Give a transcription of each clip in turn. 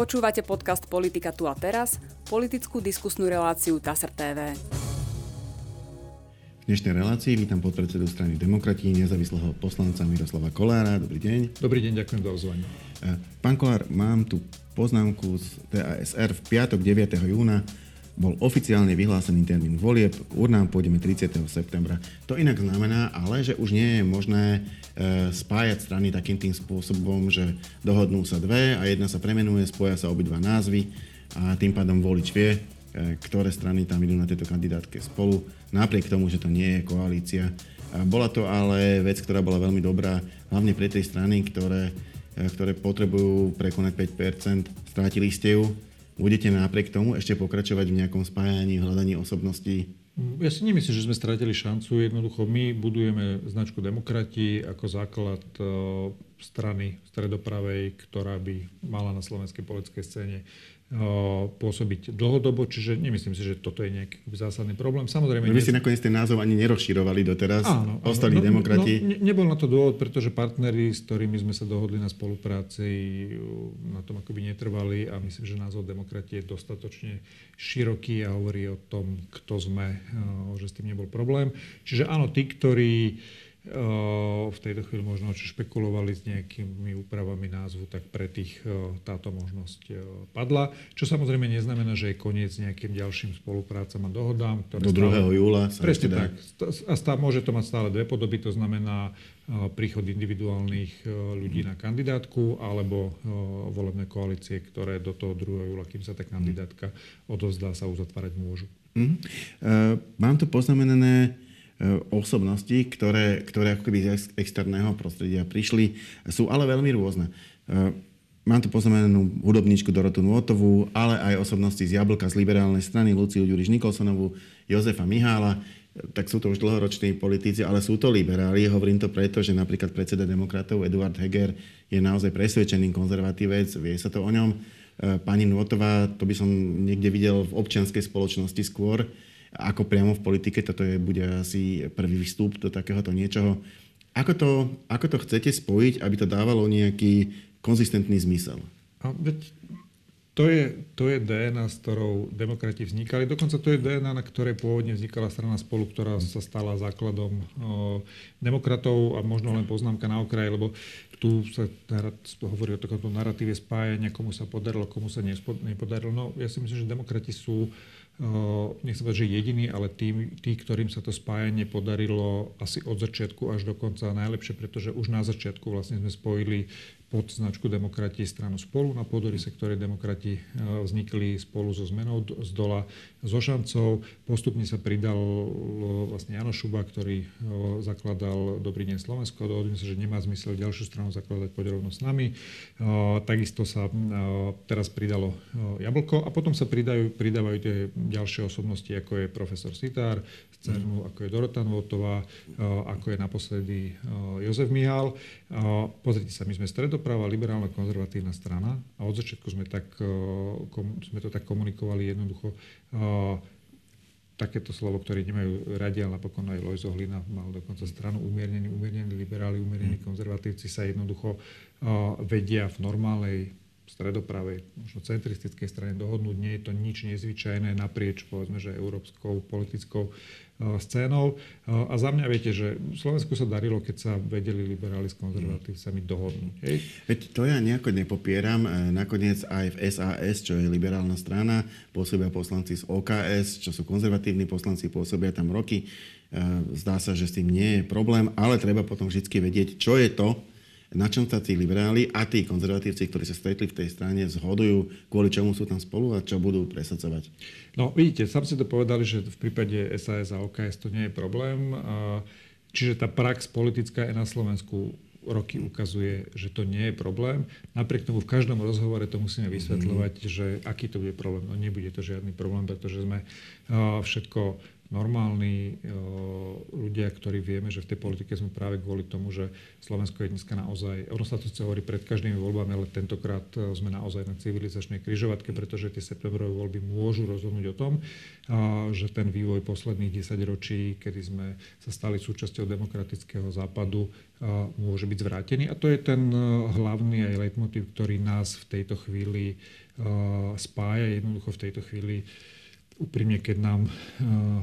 Počúvate podcast Politika tu a teraz, politickú diskusnú reláciu TASR TV. V dnešnej relácii vítam podpredsedu strany Demokratí, nezávislého poslanca Miroslava Kolára. Dobrý deň. Dobrý deň, ďakujem za ozvanie. E, pán Kolár, mám tu poznámku z TASR. V piatok 9. júna bol oficiálne vyhlásený termín volieb. K urnám pôjdeme 30. septembra. To inak znamená ale, že už nie je možné e, spájať strany takým tým spôsobom, že dohodnú sa dve a jedna sa premenuje, spoja sa obidva názvy a tým pádom volič vie, E, ktoré strany tam idú na tejto kandidátke spolu, napriek tomu, že to nie je koalícia. Bola to ale vec, ktorá bola veľmi dobrá, hlavne pre tej strany, ktoré, e, ktoré potrebujú prekonať 5%, strátili ste ju. Budete napriek tomu ešte pokračovať v nejakom spájaní, hľadaní osobností? Ja si nemyslím, že sme stratili šancu. Jednoducho my budujeme značku demokrati ako základ e, strany stredopravej, ktorá by mala na slovenskej politickej scéne pôsobiť dlhodobo, čiže nemyslím si, že toto je nejaký zásadný problém. Samozrejme... No vy ste nakoniec ten názov ani nerozširovali doteraz, áno, ostali no, demokrati. No, ne, nebol na to dôvod, pretože partneri, s ktorými sme sa dohodli na spolupráci, na tom akoby netrvali a myslím, že názov demokrati je dostatočne široký a hovorí o tom, kto sme, že s tým nebol problém. Čiže áno, tí, ktorí v tejto chvíli možno špekulovali s nejakými úpravami názvu, tak pre tých táto možnosť padla. Čo samozrejme neznamená, že je koniec nejakým ďalším spoluprácam a dohodám. Ktoré Do 2. Stále, júla sa Presne tak. A stá, môže to mať stále dve podoby, to znamená príchod individuálnych ľudí na kandidátku alebo volebné koalície, ktoré do toho 2. júla, kým sa tá kandidátka odovzdá, sa uzatvárať môžu. Mm-hmm. Uh, mám to poznamenané osobnosti, ktoré, ktoré ako keby z externého prostredia prišli, sú ale veľmi rôzne. E, mám tu poznamenanú hudobníčku Dorotu Nôtovú, ale aj osobnosti z Jablka z liberálnej strany, Luciu Ďuriš Nikolsonovú, Jozefa Mihála, tak sú to už dlhoroční politici, ale sú to liberáli. Hovorím to preto, že napríklad predseda demokratov Eduard Heger je naozaj presvedčený konzervatívec, vie sa to o ňom. E, pani Nôtová, to by som niekde videl v občianskej spoločnosti skôr, ako priamo v politike. Toto je, bude asi prvý vstup do takéhoto niečoho. Ako to, ako to chcete spojiť, aby to dávalo nejaký konzistentný zmysel? A veď to je, to je DNA, s ktorou demokrati vznikali. Dokonca to je DNA, na ktorej pôvodne vznikala strana spolu, ktorá sa stala základom o, demokratov a možno len poznámka na okraj, lebo tu sa hovorí o takomto narratíve spájania, komu sa podarilo, komu sa nepodarilo. No ja si myslím, že demokrati sú nechcem povedať, že jediný, ale tí, tí, ktorým sa to spájanie podarilo asi od začiatku až do konca najlepšie, pretože už na začiatku vlastne sme spojili pod značku demokrati stranu spolu na podorise, ktoré demokrati e, vznikli spolu so zmenou z dola so šancou. Postupne sa pridal vlastne Jano Šuba, ktorý e, zakladal Dobrý deň Slovensko. Dohodli sa, že nemá zmysel ďalšiu stranu zakladať poderovno s nami. E, takisto sa teraz pridalo Jablko a potom sa pridajú, pridávajú tie ďalšie osobnosti, ako je profesor Sitár CERNu, ako je Dorota Nvotová, ako je naposledy Jozef Mihál. Pozrite sa, my sme stredo stredoprava, liberálna konzervatívna strana a od začiatku sme, tak, eh, sme to tak komunikovali jednoducho eh, takéto slovo, ktoré nemajú radi, ale napokon aj Lojzo Hlina mal dokonca stranu umiernení, umiernení liberáli, umiernení mm. konzervatívci sa jednoducho vedia v normálnej stredopravej, možno centristickej strane dohodnúť. Nie je to nič nezvyčajné naprieč, povedzme, že európskou politickou scénou. E, a za mňa viete, že v Slovensku sa darilo, keď sa vedeli liberáli s konzervatívcami dohodnúť. Hej? Veď to ja nejako nepopieram. E, nakoniec aj v SAS, čo je liberálna strana, pôsobia poslanci z OKS, čo sú konzervatívni poslanci, pôsobia tam roky. Zdá sa, že s tým nie je problém, ale treba potom vždy vedieť, čo je to, na čom sa tí liberáli a tí konzervatívci, ktorí sa stretli v tej strane, zhodujú, kvôli čomu sú tam spolu a čo budú presadzovať. No vidíte, sám ste to povedali, že v prípade SAS a OKS to nie je problém. Čiže tá prax politická je na Slovensku roky ukazuje, že to nie je problém. Napriek tomu v každom rozhovore to musíme vysvetľovať, mm. že aký to bude problém. No nebude to žiadny problém, pretože sme všetko normálni ľudia, ktorí vieme, že v tej politike sme práve kvôli tomu, že Slovensko je dneska naozaj, ono sa to chce hovorí pred každými voľbami, ale tentokrát sme naozaj na civilizačnej križovatke, pretože tie septembrové voľby môžu rozhodnúť o tom, že ten vývoj posledných 10 ročí, kedy sme sa stali súčasťou demokratického západu, môže byť zvrátený. A to je ten hlavný aj leitmotiv, ktorý nás v tejto chvíli spája. Jednoducho v tejto chvíli úprimne, keď nám uh,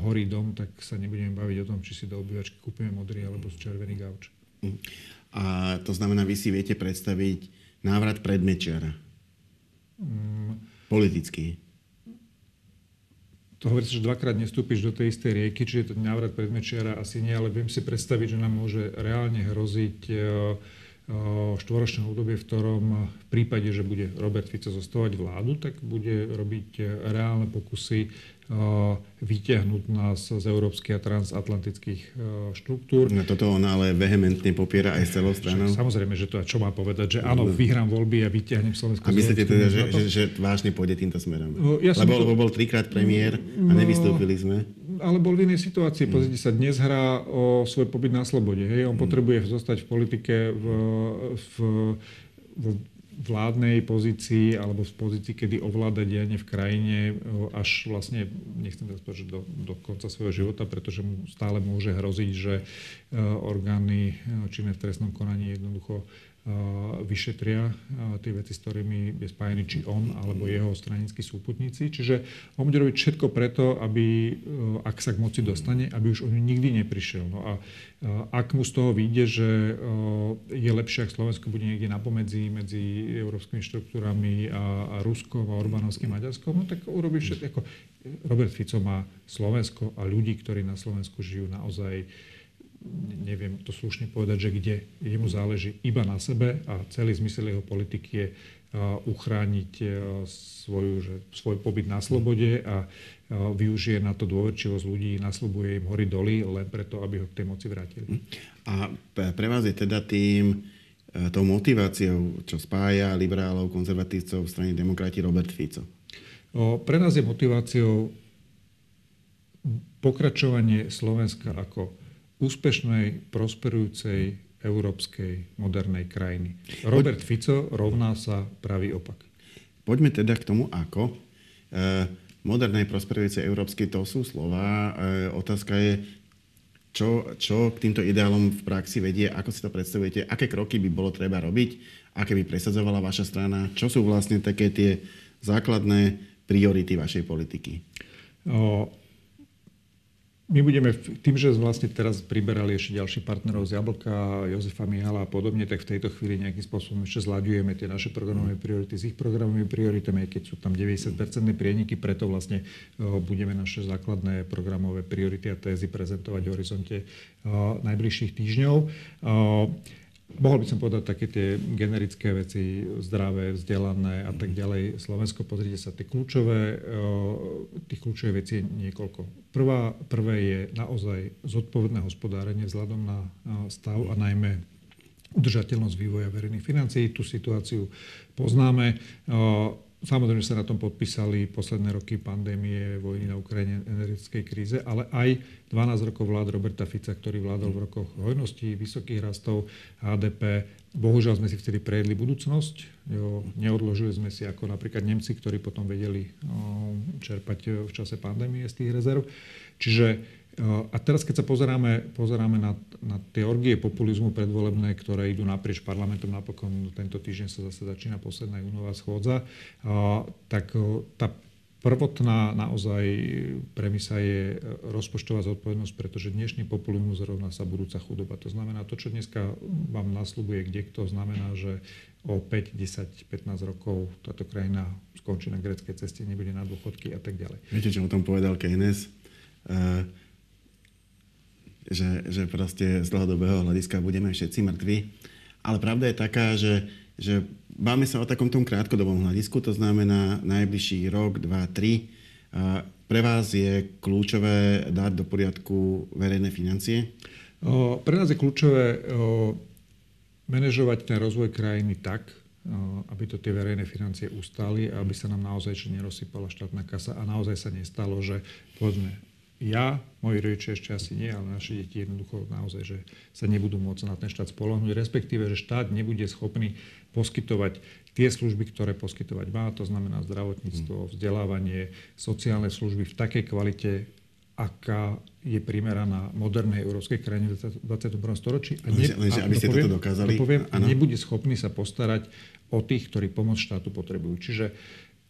horí dom, tak sa nebudeme baviť o tom, či si do obývačky kúpime modrý alebo červený gauč. Mm. A to znamená, vy si viete predstaviť návrat predmečiara? Mm. Politický. To hovorí, že dvakrát nestúpiš do tej istej rieky, čiže ten návrat predmečiara asi nie, ale viem si predstaviť, že nám môže reálne hroziť uh, štvoročné obdobie, v ktorom v prípade, že bude Robert Fico zostávať vládu, tak bude robiť reálne pokusy vyťahnuť nás z európskych a transatlantických štruktúr. No toto on ale vehementne popiera aj celou stranou. Samozrejme, že to a čo má povedať, že áno, no. vyhrám voľby a vyťahnem Slovensko. A myslíte teda, že, že, že vážne pôjde týmto smerom? No, ja lebo, to... lebo bol trikrát premiér a no, nevystúpili sme. Ale bol v inej situácii. Pozrite sa, dnes hrá o svoj pobyt na slobode. Hej? On mm. potrebuje zostať v politike v, v, v vládnej pozícii alebo v pozícii, kedy ovláda dianie v krajine až vlastne, nechcem teraz povedať, do, do konca svojho života, pretože mu stále môže hroziť, že orgány činné v trestnom konaní jednoducho vyšetria tie veci, s ktorými je spájený či on, alebo jeho stranickí súputníci. Čiže on bude robiť všetko preto, aby, ak sa k moci dostane, aby už o ňu nikdy neprišiel. No a ak mu z toho vyjde, že je lepšie, ak Slovensko bude niekde na pomedzi medzi európskymi štruktúrami a, a Ruskom a Orbánovským Maďarskom, no tak urobí všetko. Robert Fico má Slovensko a ľudí, ktorí na Slovensku žijú naozaj neviem to slušne povedať, že kde jemu záleží iba na sebe a celý zmysel jeho politiky je uchrániť svoju, že, svoj pobyt na slobode a využije na to dôverčivosť ľudí, nasľubuje im hory doly len preto, aby ho k tej moci vrátili. A pre vás je teda tým, e, tou motiváciou, čo spája liberálov, konzervatívcov v strane demokrati Robert Fico? Pre nás je motiváciou pokračovanie Slovenska ako úspešnej, prosperujúcej európskej modernej krajiny. Robert Fico rovná sa pravý opak. Poďme teda k tomu, ako. E, modernej, prosperujúcej európskej, to sú slova. E, otázka je, čo, čo k týmto ideálom v praxi vedie, ako si to predstavujete, aké kroky by bolo treba robiť, aké by presadzovala vaša strana, čo sú vlastne také tie základné priority vašej politiky? O, my budeme, tým, že vlastne teraz priberali ešte ďalší partnerov z Jablka, Jozefa Mihala a podobne, tak v tejto chvíli nejakým spôsobom ešte zľaďujeme tie naše programové priority s ich programovými prioritami, aj keď sú tam 90-percentné prieniky, preto vlastne budeme naše základné programové priority a tézy prezentovať v horizonte najbližších týždňov. Mohol by som povedať také tie generické veci, zdravé, vzdelané a tak ďalej. Slovensko, pozrite sa, tie kľúčové, tých kľúčové veci je niekoľko. Prvá, prvé je naozaj zodpovedné hospodárenie vzhľadom na stav a najmä udržateľnosť vývoja verejných financií. Tú situáciu poznáme. Samozrejme sa na tom podpísali posledné roky pandémie, vojny na Ukrajine, energetickej kríze, ale aj 12 rokov vlád Roberta Fica, ktorý vládol v rokoch hojností, vysokých rastov, HDP. Bohužiaľ sme si vtedy prejedli budúcnosť. Jo, neodložili sme si ako napríklad Nemci, ktorí potom vedeli čerpať v čase pandémie z tých rezerv. Čiže a teraz, keď sa pozeráme, pozeráme na, na tie orgie populizmu predvolebné, ktoré idú naprieč parlamentom, napokon tento týždeň sa zase začína posledná júnová schôdza, tak tá prvotná naozaj premisa je rozpočtová zodpovednosť, pretože dnešný populizmus rovná sa budúca chudoba. To znamená, to, čo dneska vám nasľubuje kde kto, znamená, že o 5, 10, 15 rokov táto krajina skončí na greckej ceste, nebude na dôchodky a tak ďalej. Viete, čo o tom povedal Keynes? Uh že, že proste z dlhodobého hľadiska budeme všetci mŕtvi. Ale pravda je taká, že, že báme sa o takom tom krátkodobom hľadisku, to znamená najbližší rok, dva, tri. A pre vás je kľúčové dať do poriadku verejné financie? O, pre nás je kľúčové o, manažovať ten rozvoj krajiny tak, aby to tie verejné financie ustáli a aby sa nám naozaj nerozsypala štátna kasa a naozaj sa nestalo, že povedzme ja, moji rodičia ešte asi nie, ale naše deti jednoducho naozaj, že sa nebudú môcť na ten štát spolahnuť, respektíve, že štát nebude schopný poskytovať tie služby, ktoré poskytovať má, to znamená zdravotníctvo, mm. vzdelávanie, sociálne služby v takej kvalite, aká je primeraná modernej európskej krajine v 21. storočí. A, ne, lenže, aby ste toto dokázali, poviem, nebude schopný sa postarať o tých, ktorí pomoc štátu potrebujú. Čiže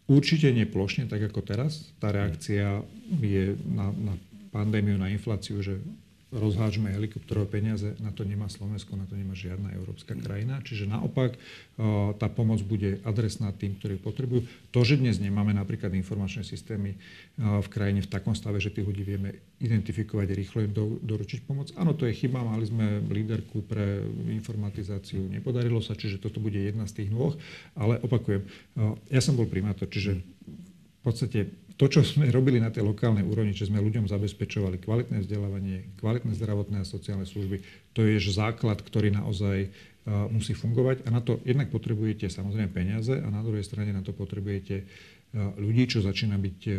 Určite nie plošne, tak ako teraz. Tá reakcia je na, na pandémiu, na infláciu, že rozhážme helikopterové peniaze, na to nemá Slovensko, na to nemá žiadna európska krajina. Čiže naopak eh, tá pomoc bude adresná tým, ktorí potrebujú. To, že dnes nemáme napríklad informačné systémy eh, v krajine v takom stave, že tých ľudí vieme identifikovať rýchlo im do, doručiť pomoc. Áno, to je chyba, mali sme líderku pre informatizáciu, nepodarilo sa, čiže toto bude jedna z tých nôh, ale opakujem, eh, ja som bol primátor, čiže v podstate to, čo sme robili na tej lokálnej úrovni, že sme ľuďom zabezpečovali kvalitné vzdelávanie, kvalitné zdravotné a sociálne služby, to je základ, ktorý naozaj uh, musí fungovať. A na to jednak potrebujete samozrejme peniaze a na druhej strane na to potrebujete ľudí, čo začína byť e,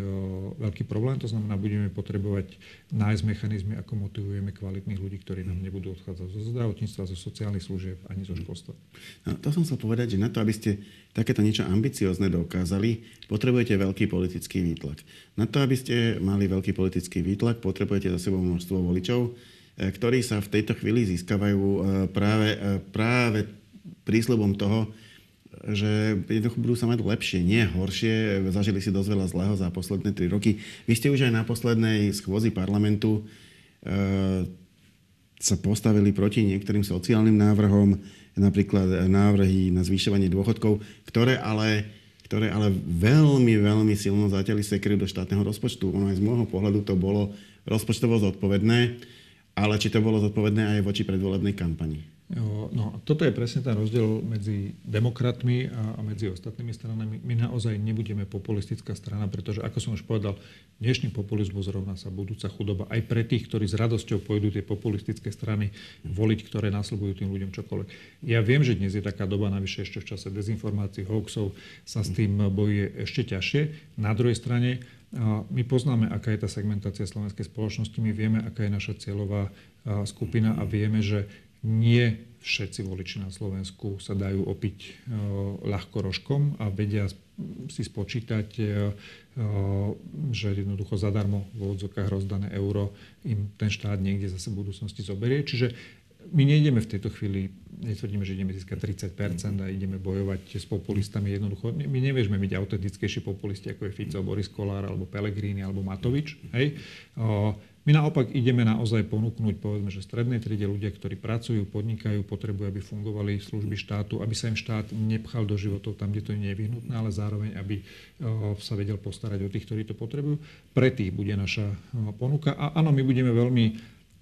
veľký problém. To znamená, budeme potrebovať nájsť mechanizmy, ako motivujeme kvalitných ľudí, ktorí nám nebudú odchádzať zo zdravotníctva, zo sociálnych služieb ani zo školstva. No, to som chcel povedať, že na to, aby ste takéto niečo ambiciozne dokázali, potrebujete veľký politický výtlak. Na to, aby ste mali veľký politický výtlak, potrebujete za sebou množstvo voličov, e, ktorí sa v tejto chvíli získavajú e, práve, práve prísľubom toho, že jednoducho budú sa mať lepšie, nie horšie. Zažili si dosť veľa zlého za posledné tri roky. Vy ste už aj na poslednej schôzi parlamentu e, sa postavili proti niektorým sociálnym návrhom, napríklad návrhy na zvyšovanie dôchodkov, ktoré ale, ktoré ale veľmi, veľmi silno zatiaľ sekry do štátneho rozpočtu. Ono aj z môjho pohľadu to bolo rozpočtovo zodpovedné, ale či to bolo zodpovedné aj voči predvolebnej kampani. No, toto je presne ten rozdiel medzi demokratmi a, medzi ostatnými stranami. My naozaj nebudeme populistická strana, pretože, ako som už povedal, dnešný populizmus rovná sa budúca chudoba aj pre tých, ktorí s radosťou pôjdu tie populistické strany voliť, ktoré následujú tým ľuďom čokoľvek. Ja viem, že dnes je taká doba, navyše ešte v čase dezinformácií, hoaxov, sa s tým bojuje ešte ťažšie. Na druhej strane, my poznáme, aká je tá segmentácia slovenskej spoločnosti, my vieme, aká je naša cieľová skupina a vieme, že nie všetci voliči na Slovensku sa dajú opiť e, ľahko rožkom a vedia si spočítať, e, e, že jednoducho zadarmo v odzokách rozdané euro im ten štát niekde zase v budúcnosti zoberie. Čiže my nejdeme v tejto chvíli, netvrdíme, že ideme získať 30% a ideme bojovať s populistami. Jednoducho, my nevieme byť autentickejší populisti, ako je Fico, Boris Kolár, alebo Pellegrini, alebo Matovič. Hej? My naopak ideme naozaj ponúknuť, povedzme, že strednej triede ľudia, ktorí pracujú, podnikajú, potrebujú, aby fungovali služby štátu, aby sa im štát nepchal do životov tam, kde to je nevyhnutné, ale zároveň, aby sa vedel postarať o tých, ktorí to potrebujú. Pre tých bude naša ponuka. A áno, my budeme veľmi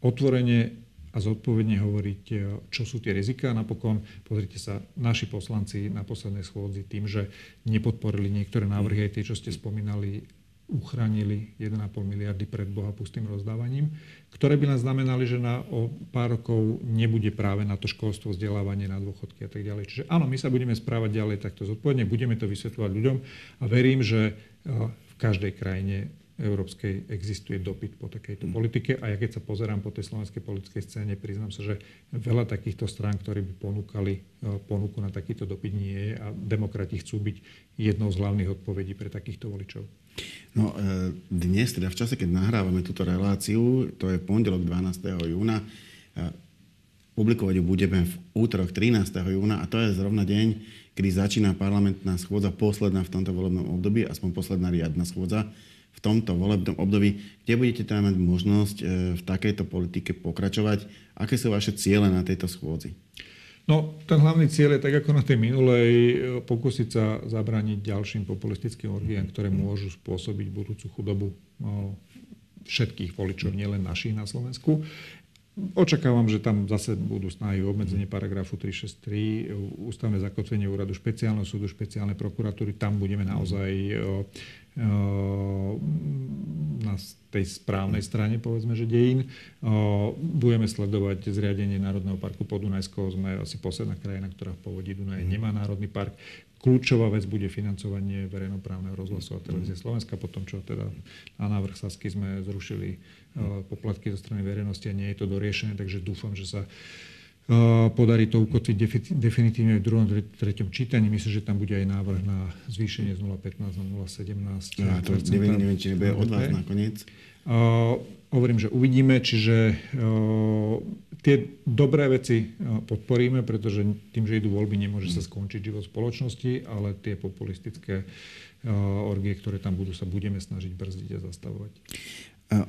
otvorene a zodpovedne hovoriť, čo sú tie rizika. Napokon, pozrite sa, naši poslanci na poslednej schôdzi tým, že nepodporili niektoré návrhy, aj tie, čo ste spomínali, uchránili 1,5 miliardy pred bohapustým rozdávaním, ktoré by nás znamenali, že na o pár rokov nebude práve na to školstvo, vzdelávanie, na dôchodky a tak ďalej. Čiže áno, my sa budeme správať ďalej takto zodpovedne, budeme to vysvetľovať ľuďom a verím, že v každej krajine európskej existuje dopyt po takejto mm. politike. A ja keď sa pozerám po tej slovenskej politickej scéne, priznám sa, že veľa takýchto strán, ktorí by ponúkali e, ponuku na takýto dopyt nie je a demokrati chcú byť jednou z hlavných odpovedí pre takýchto voličov. No e, dnes, teda v čase, keď nahrávame túto reláciu, to je pondelok 12. júna, e, publikovať ju budeme v útorok 13. júna a to je zrovna deň, kedy začína parlamentná schôdza, posledná v tomto volebnom období, aspoň posledná riadna schôdza v tomto volebnom období, kde budete teda mať možnosť e, v takejto politike pokračovať. Aké sú vaše ciele na tejto schôdzi? No, ten hlavný cieľ je tak ako na tej minulej, e, pokúsiť sa zabrániť ďalším populistickým orgiám, ktoré môžu spôsobiť budúcu chudobu no, všetkých voličov, nielen našich na Slovensku. Očakávam, že tam zase budú snahy obmedzenie paragrafu 363, ústavné zakotvenie úradu špeciálneho súdu, špeciálnej prokuratúry. Tam budeme naozaj na tej správnej strane, povedzme, že dejín. Budeme sledovať zriadenie Národného parku Podunajského. Sme asi posledná krajina, ktorá v povodí Dunaje mhm. nemá Národný park. Kľúčová vec bude financovanie verejnoprávneho rozhlasu a televízie Slovenska, potom čo teda na návrh Sasky sme zrušili poplatky zo strany verejnosti a nie je to doriešené, takže dúfam, že sa podarí to ukotviť definitívne v druhom, treťom čítaní. Myslím, že tam bude aj návrh na zvýšenie z 0,15 na 0,17. Ja to neviem, neviem, či nebude od vás nakoniec. Uh, hovorím, že uvidíme, čiže uh, tie dobré veci uh, podporíme, pretože tým, že idú voľby, nemôže sa skončiť život spoločnosti, ale tie populistické orgie, ktoré tam budú, sa budeme snažiť brzdiť a zastavovať.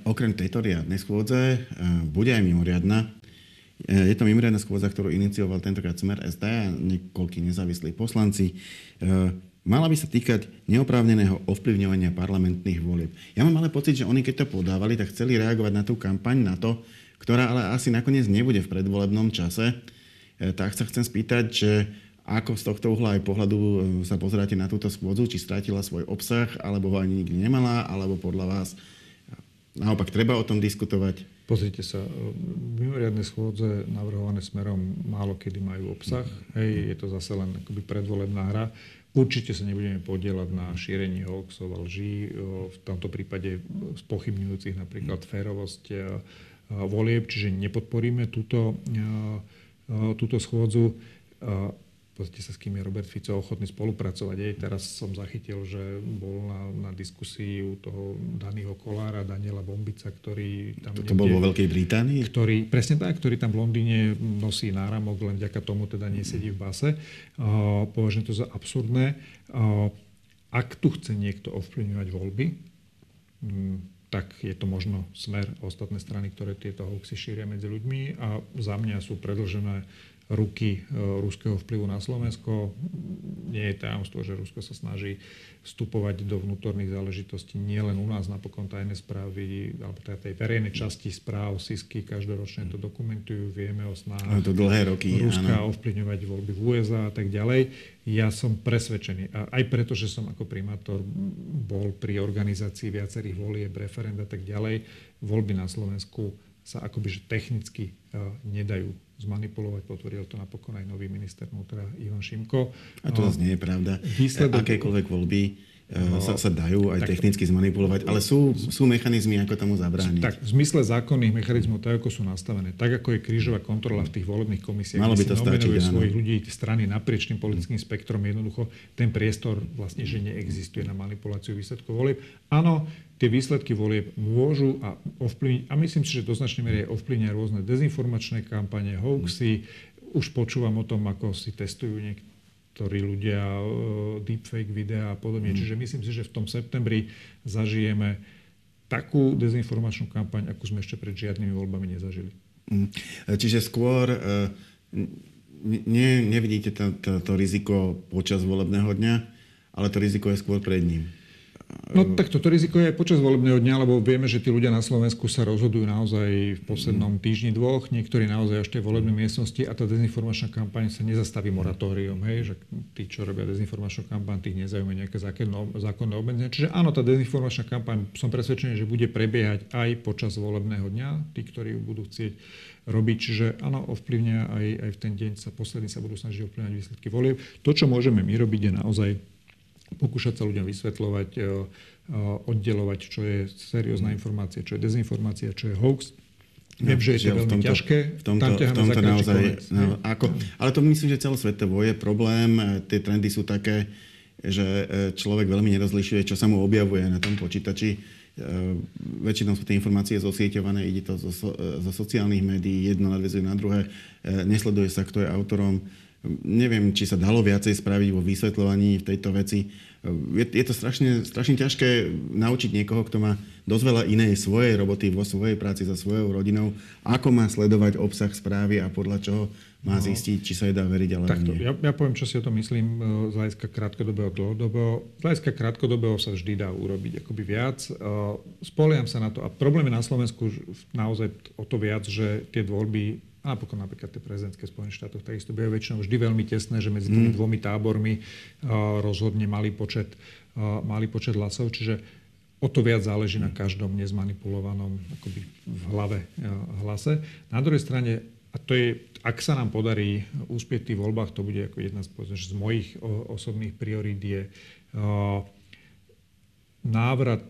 Okrem tejto riadnej schôdze bude aj mimoriadna je to mimoriadná schôdza, ktorú inicioval tentokrát Smer SD a niekoľkí nezávislí poslanci. E, mala by sa týkať neoprávneného ovplyvňovania parlamentných volieb. Ja mám ale pocit, že oni keď to podávali, tak chceli reagovať na tú kampaň, na to, ktorá ale asi nakoniec nebude v predvolebnom čase. E, tak sa chcem spýtať, že ako z tohto uhla aj pohľadu e, sa pozeráte na túto schôdzu, či strátila svoj obsah, alebo ho ani nikdy nemala, alebo podľa vás naopak treba o tom diskutovať? Pozrite sa, e, mimoriadne schôdze navrhované smerom málo kedy majú obsah. Hej, je to zase len akoby predvolebná hra. Určite sa nebudeme podielať na šírení hoaxov a lží, e, v tomto prípade spochybňujúcich napríklad férovosť e, volieb, čiže nepodporíme túto, túto schôdzu. Pozrite sa, s kým je Robert Fico ochotný spolupracovať. Aj teraz som zachytil, že bol na, na diskusii u toho Daného Kolára, Daniela Bombica, ktorý tam... To, to bol vo Veľkej Británii? Ktorý, presne tak, ktorý tam v Londýne nosí náramok, len vďaka tomu teda nesedí v base. Uh, považujem to za absurdné. Uh, ak tu chce niekto ovplyvňovať voľby, um, tak je to možno smer ostatné strany, ktoré tieto hoaxy šíria medzi ľuďmi a za mňa sú predlžené ruky e, ruského vplyvu na Slovensko. Nie je tajomstvo, že Rusko sa snaží vstupovať do vnútorných záležitostí nielen u nás, napokon tajné správy, alebo teda tej verejnej časti správ SISky každoročne to dokumentujú, vieme o snahách to dlhé roky, Ruska áno. ovplyvňovať voľby v USA a tak ďalej. Ja som presvedčený, a aj preto, že som ako primátor bol pri organizácii viacerých volieb, referend a tak ďalej, voľby na Slovensku sa akoby že technicky uh, nedajú zmanipulovať. Potvrdil to napokon aj nový minister vnútra Ivan Šimko. A to zase nie je pravda. Výsledok... Akékoľvek voľby no, sa, sa dajú aj tak, technicky zmanipulovať, ale sú, sú mechanizmy, ako tomu zabrániť. Tak, v zmysle zákonných mechanizmov, tak ako sú nastavené, tak ako je krížová kontrola v tých volebných komisiách, Malo by to stačiť, svojich ľudí, strany naprieč tým politickým spektrom, jednoducho ten priestor vlastne, že neexistuje na manipuláciu výsledkov volieb. Áno, tie výsledky volieb môžu a ovplyvniť, a myslím si, že do značnej miery ovplyvňujú rôzne dezinformačné kampane, hoaxy. Už počúvam o tom, ako si testujú niektorí ľudia uh, deepfake videá a podobne. Mm. Čiže myslím si, že v tom septembri zažijeme takú dezinformačnú kampaň, akú sme ešte pred žiadnymi voľbami nezažili. Mm. Čiže skôr uh, ne, nevidíte to, to, to riziko počas volebného dňa, ale to riziko je skôr pred ním. No tak toto riziko je aj počas volebného dňa, lebo vieme, že tí ľudia na Slovensku sa rozhodujú naozaj v poslednom týždni dvoch, niektorí naozaj až tej volebnej miestnosti a tá dezinformačná kampaň sa nezastaví moratórium, hej, že tí, čo robia dezinformačnú kampaň, tých nezaujme nejaké zákonné obmedzenia. Čiže áno, tá dezinformačná kampaň, som presvedčený, že bude prebiehať aj počas volebného dňa, tí, ktorí ju budú chcieť robiť. Čiže áno, ovplyvňa aj, aj v ten deň sa poslední sa budú snažiť ovplyvňovať výsledky volieb. To, čo môžeme my robiť, je naozaj pokúšať sa ľuďom vysvetľovať, e, e, oddelovať, čo je seriózna informácia, čo je dezinformácia, čo je hoax. Viem, no, že je to veľmi tomto, ťažké. V tomto, v tomto naozaj... No, ako, ale to myslím, že celosvetovo je problém. E, tie trendy sú také, že človek veľmi nerozlišuje, čo sa mu objavuje na tom počítači. Väčšinou sú tie informácie zosieťované, ide to zo, zo sociálnych médií, jedno nadvezuje na druhé, nesleduje sa, kto je autorom Neviem, či sa dalo viacej spraviť vo vysvetľovaní v tejto veci. Je, je to strašne, strašne ťažké naučiť niekoho, kto má dosť veľa inej svojej roboty vo svojej práci so svojou rodinou, ako má sledovať obsah správy a podľa čoho má no. zistiť, či sa je dá veriť alebo Takto, nie. Ja, ja poviem, čo si o tom myslím e, z hľadiska krátkodobého, dlhodobého. Z hľadiska krátkodobého sa vždy dá urobiť akoby viac. E, spoliam sa na to. A problém je na Slovensku naozaj o to viac, že tie voľby a napokon napríklad tie prezidentské Spojených štátoch takisto bývajú väčšinou vždy veľmi tesné, že medzi tými mm. dvomi tábormi rozhodne malý počet, malý počet hlasov. Čiže o to viac záleží na každom nezmanipulovanom akoby v hlave hlase. Na druhej strane, a to je, ak sa nám podarí úspieť v tých voľbách, to bude ako jedna z, z mojich osobných priorít je návrat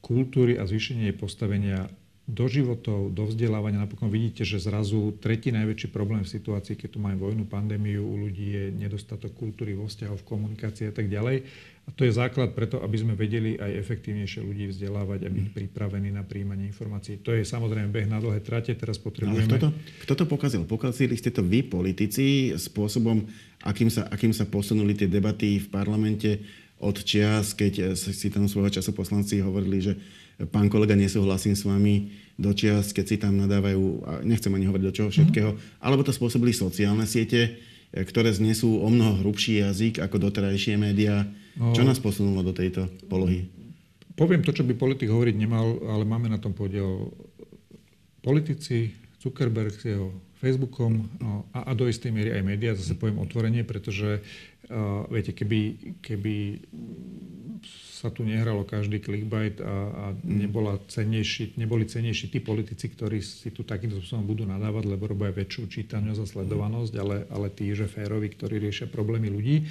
kultúry a zvýšenie postavenia do životov, do vzdelávania. Napokon vidíte, že zrazu tretí najväčší problém v situácii, keď tu máme vojnu, pandémiu, u ľudí je nedostatok kultúry vo vzťahoch, v komunikácii a tak ďalej. A to je základ preto, aby sme vedeli aj efektívnejšie ľudí vzdelávať a byť pripravení na príjmanie informácií. To je samozrejme beh na dlhé trate, teraz potrebujeme... Ale kto to, kto to pokazil? Pokazili ste to vy, politici, spôsobom, akým sa, akým sa posunuli tie debaty v parlamente od čias, keď si tam svojho času poslanci hovorili, že pán kolega, nesúhlasím s vami do čias, keď si tam nadávajú, a nechcem ani hovoriť do čoho všetkého, mm-hmm. alebo to spôsobili sociálne siete, e, ktoré znesú o mnoho hrubší jazyk ako doterajšie médiá. No, čo nás posunulo do tejto polohy? Poviem to, čo by politik hovoriť nemal, ale máme na tom podiel politici, Zuckerberg s jeho Facebookom no, a, a do istej miery aj médiá, zase poviem otvorenie, pretože uh, viete, keby, keby sa tu nehralo každý clickbait a, a mm. nebola cennejší, neboli cennejší tí politici, ktorí si tu takýmto spôsobom budú nadávať, lebo robia väčšiu čítanosť a sledovanosť, ale, ale tí, že férovi, ktorí riešia problémy ľudí,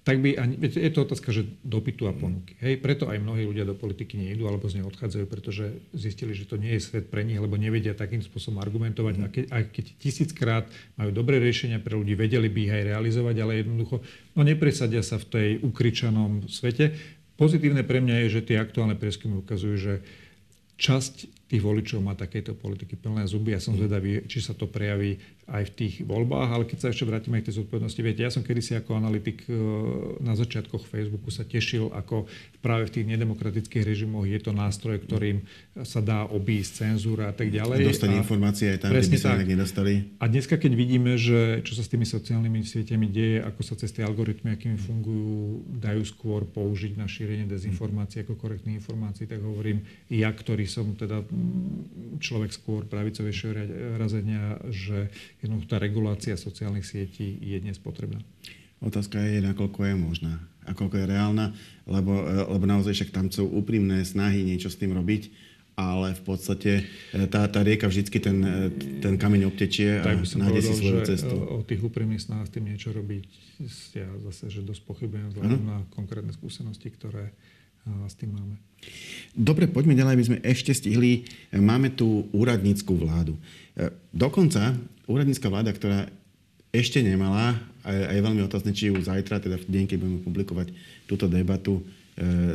tak by, ani, je to otázka, že dopytu a ponuky. Hej, preto aj mnohí ľudia do politiky nejdu alebo z nej odchádzajú, pretože zistili, že to nie je svet pre nich, lebo nevedia takým spôsobom argumentovať. A keď, aj keď tisíckrát majú dobré riešenia pre ľudí, vedeli by ich aj realizovať, ale jednoducho no nepresadia sa v tej ukričanom svete. Pozitívne pre mňa je, že tie aktuálne prieskumy ukazujú, že časť tých voličov má takéto politiky plné zuby. Ja som zvedavý, či sa to prejaví aj v tých voľbách, ale keď sa ešte vrátime k tej zodpovednosti, viete, ja som kedysi ako analytik e, na začiatkoch Facebooku sa tešil, ako práve v tých nedemokratických režimoch je to nástroj, ktorým sa dá obísť cenzúra a tak ďalej. Dostať informácie aj tam, kde by sa tak. nedostali. A dneska, keď vidíme, že čo sa s tými sociálnymi sieťami deje, ako sa cez tie algoritmy, akými fungujú, dajú skôr použiť na šírenie dezinformácií ako korektných informácií, tak hovorím, ja, ktorý som teda človek skôr pravicovejšieho razenia, že jednoducho tá regulácia sociálnych sietí je dnes potrebná. Otázka je, nakoľko je možná, nakoľko je reálna, lebo, lebo naozaj však tam sú úprimné snahy niečo s tým robiť, ale v podstate e, tá, tá rieka vždycky ten, e, ten kameň obtečie a nájde si svoju cestu. O, tých úprimných snách s tým niečo robiť, ja zase, že dosť pochybujem vzhľadom na konkrétne skúsenosti, ktoré s tým máme. Dobre, poďme ďalej, aby sme ešte stihli. Máme tu úradníckú vládu. E, dokonca úradnícka vláda, ktorá ešte nemala, a je veľmi otázne, či ju zajtra, teda v deň, keď budeme publikovať túto debatu, e,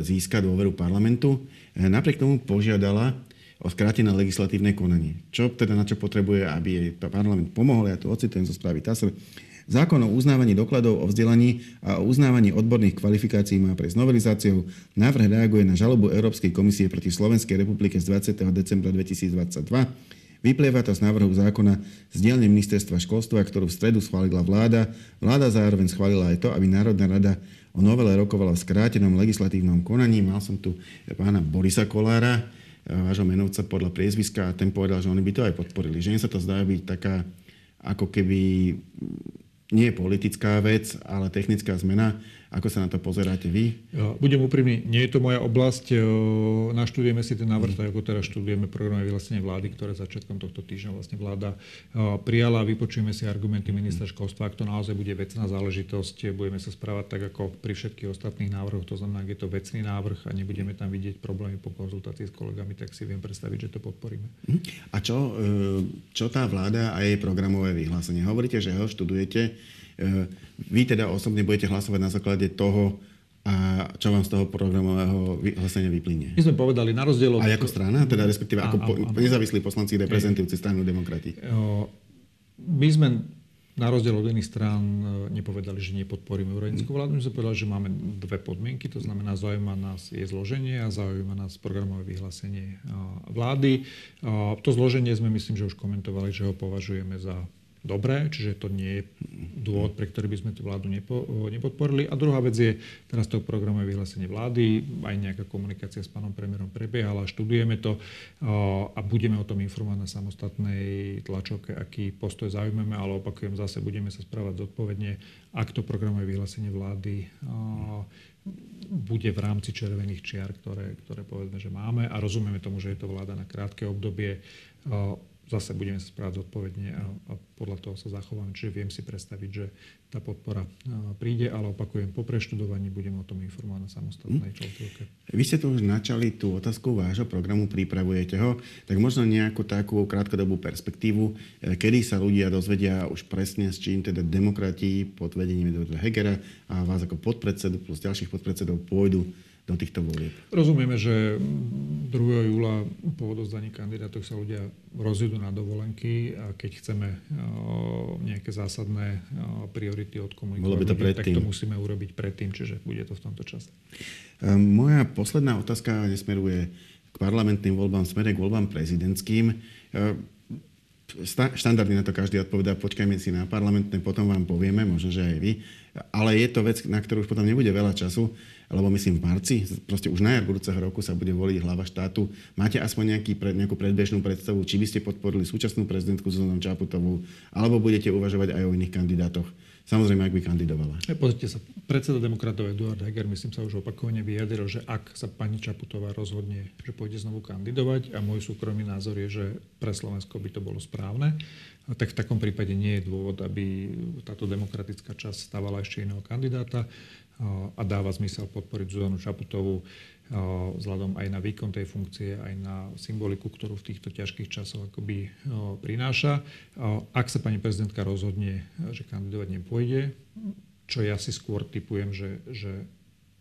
získa dôveru parlamentu. E, napriek tomu požiadala o skrátené legislatívne konanie. Čo teda na čo potrebuje, aby jej parlament pomohol, ja tu ocitujem zo správy TASR, Zákon o uznávaní dokladov o vzdelaní a o uznávaní odborných kvalifikácií má prejsť novelizáciou. Návrh reaguje na žalobu Európskej komisie proti Slovenskej republike z 20. decembra 2022. Vyplieva to z návrhu zákona z dielne ministerstva školstva, ktorú v stredu schválila vláda. Vláda zároveň schválila aj to, aby Národná rada o novele rokovala v skrátenom legislatívnom konaní. Mal som tu pána Borisa Kolára, vášho menovca podľa priezviska a ten povedal, že oni by to aj podporili. Že im sa to zdá byť taká ako keby nie politická vec, ale technická zmena. Ako sa na to pozeráte vy? Budem úprimný, nie je to moja oblasť. Naštudujeme si ten návrh, tak ako teraz študujeme programy vyhlásenie vlády, ktoré začiatkom tohto týždňa vlastne vláda prijala. Vypočujeme si argumenty ministra školstva. Ak to naozaj bude vecná záležitosť, budeme sa správať tak ako pri všetkých ostatných návrhoch. To znamená, ak je to vecný návrh a nebudeme tam vidieť problémy po konzultácii s kolegami, tak si viem predstaviť, že to podporíme. Mhm. A čo, e, čo tá vláda a jej programové vyhlásenie? Hovoríte, že ho študujete E, vy teda osobne budete hlasovať na základe toho, a čo vám z toho programového vyhlásenia vyplynie? My sme povedali, na rozdiel od... A ako strana, teda respektíve ako po, nezávislí poslanci reprezentujúci stranu demokrati? My sme na rozdiel od iných strán e, nepovedali, že nepodporíme úradníckú vládu. My sme povedali, že máme dve podmienky, to znamená, zaujíma nás je zloženie a zaujíma nás programové vyhlásenie vlády. To zloženie sme myslím, že už komentovali, že ho považujeme za dobré, čiže to nie je dôvod, pre ktorý by sme tú vládu nepo, nepodporili. A druhá vec je, teraz to programové vyhlásenie vlády, aj nejaká komunikácia s pánom premiérom prebiehala, študujeme to a budeme o tom informovať na samostatnej tlačovke, aký postoj zaujímame, ale opakujem, zase budeme sa správať zodpovedne, ak to programové vyhlásenie vlády bude v rámci červených čiar, ktoré, ktoré povedzme, že máme a rozumieme tomu, že je to vláda na krátke obdobie zase budeme sa správať zodpovedne a, a podľa toho sa zachováme. Čiže viem si predstaviť, že tá podpora príde, ale opakujem, po preštudovaní budem o tom informovať na samostatnej čeltovke. Vy ste tu už načali tú otázku vášho programu, pripravujete ho, tak možno nejakú takú krátkodobú perspektívu, e, kedy sa ľudia dozvedia už presne, s čím teda demokrati pod vedením Eduarda Hegera a vás ako podpredsedu plus ďalších podpredsedov pôjdu do týchto volieb. Rozumieme, že 2. júla po odozdaní kandidátov sa ľudia rozjedú na dovolenky a keď chceme nejaké zásadné priority odkomunikovať, to tak to musíme urobiť predtým, čiže bude to v tomto čase. Moja posledná otázka nesmeruje k parlamentným voľbám, smere k voľbám prezidentským. Štandardne na to každý odpovedá, počkajme si na parlamentné, potom vám povieme, možno, že aj vy. Ale je to vec, na ktorú už potom nebude veľa času alebo myslím v marci, proste už na jar budúceho roku sa bude voliť hlava štátu. Máte aspoň nejaký, nejakú predbežnú predstavu, či by ste podporili súčasnú prezidentku Zuzanou Čaputovú, alebo budete uvažovať aj o iných kandidátoch? Samozrejme, ak by kandidovala. Ja, pozrite sa, predseda demokratov Eduard Heger, myslím sa už opakovane vyjadril, že ak sa pani Čaputová rozhodne, že pôjde znovu kandidovať a môj súkromný názor je, že pre Slovensko by to bolo správne, tak v takom prípade nie je dôvod, aby táto demokratická časť stávala ešte iného kandidáta a dáva zmysel podporiť Zuzanu Čaputovú vzhľadom aj na výkon tej funkcie, aj na symboliku, ktorú v týchto ťažkých časoch akoby prináša. Ak sa pani prezidentka rozhodne, že kandidovať nepôjde, čo ja si skôr typujem, že, že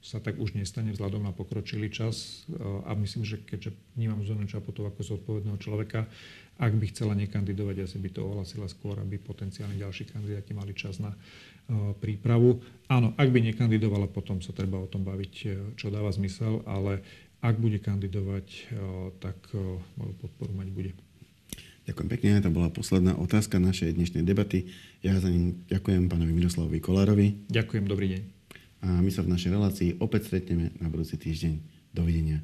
sa tak už nestane vzhľadom na pokročilý čas a myslím, že keďže vnímam Zuzanu Čaputovú ako zodpovedného človeka, ak by chcela nekandidovať, asi by to ohlasila skôr, aby potenciálne ďalší kandidáti mali čas na prípravu. Áno, ak by nekandidovala, potom sa treba o tom baviť, e, čo dáva zmysel, ale ak bude kandidovať, e, tak e, moju podporu mať bude. Ďakujem pekne, to bola posledná otázka našej dnešnej debaty. Ja za ním ďakujem pánovi Miroslavovi Kolárovi. Ďakujem, dobrý deň. A my sa v našej relácii opäť stretneme na budúci týždeň. Dovidenia.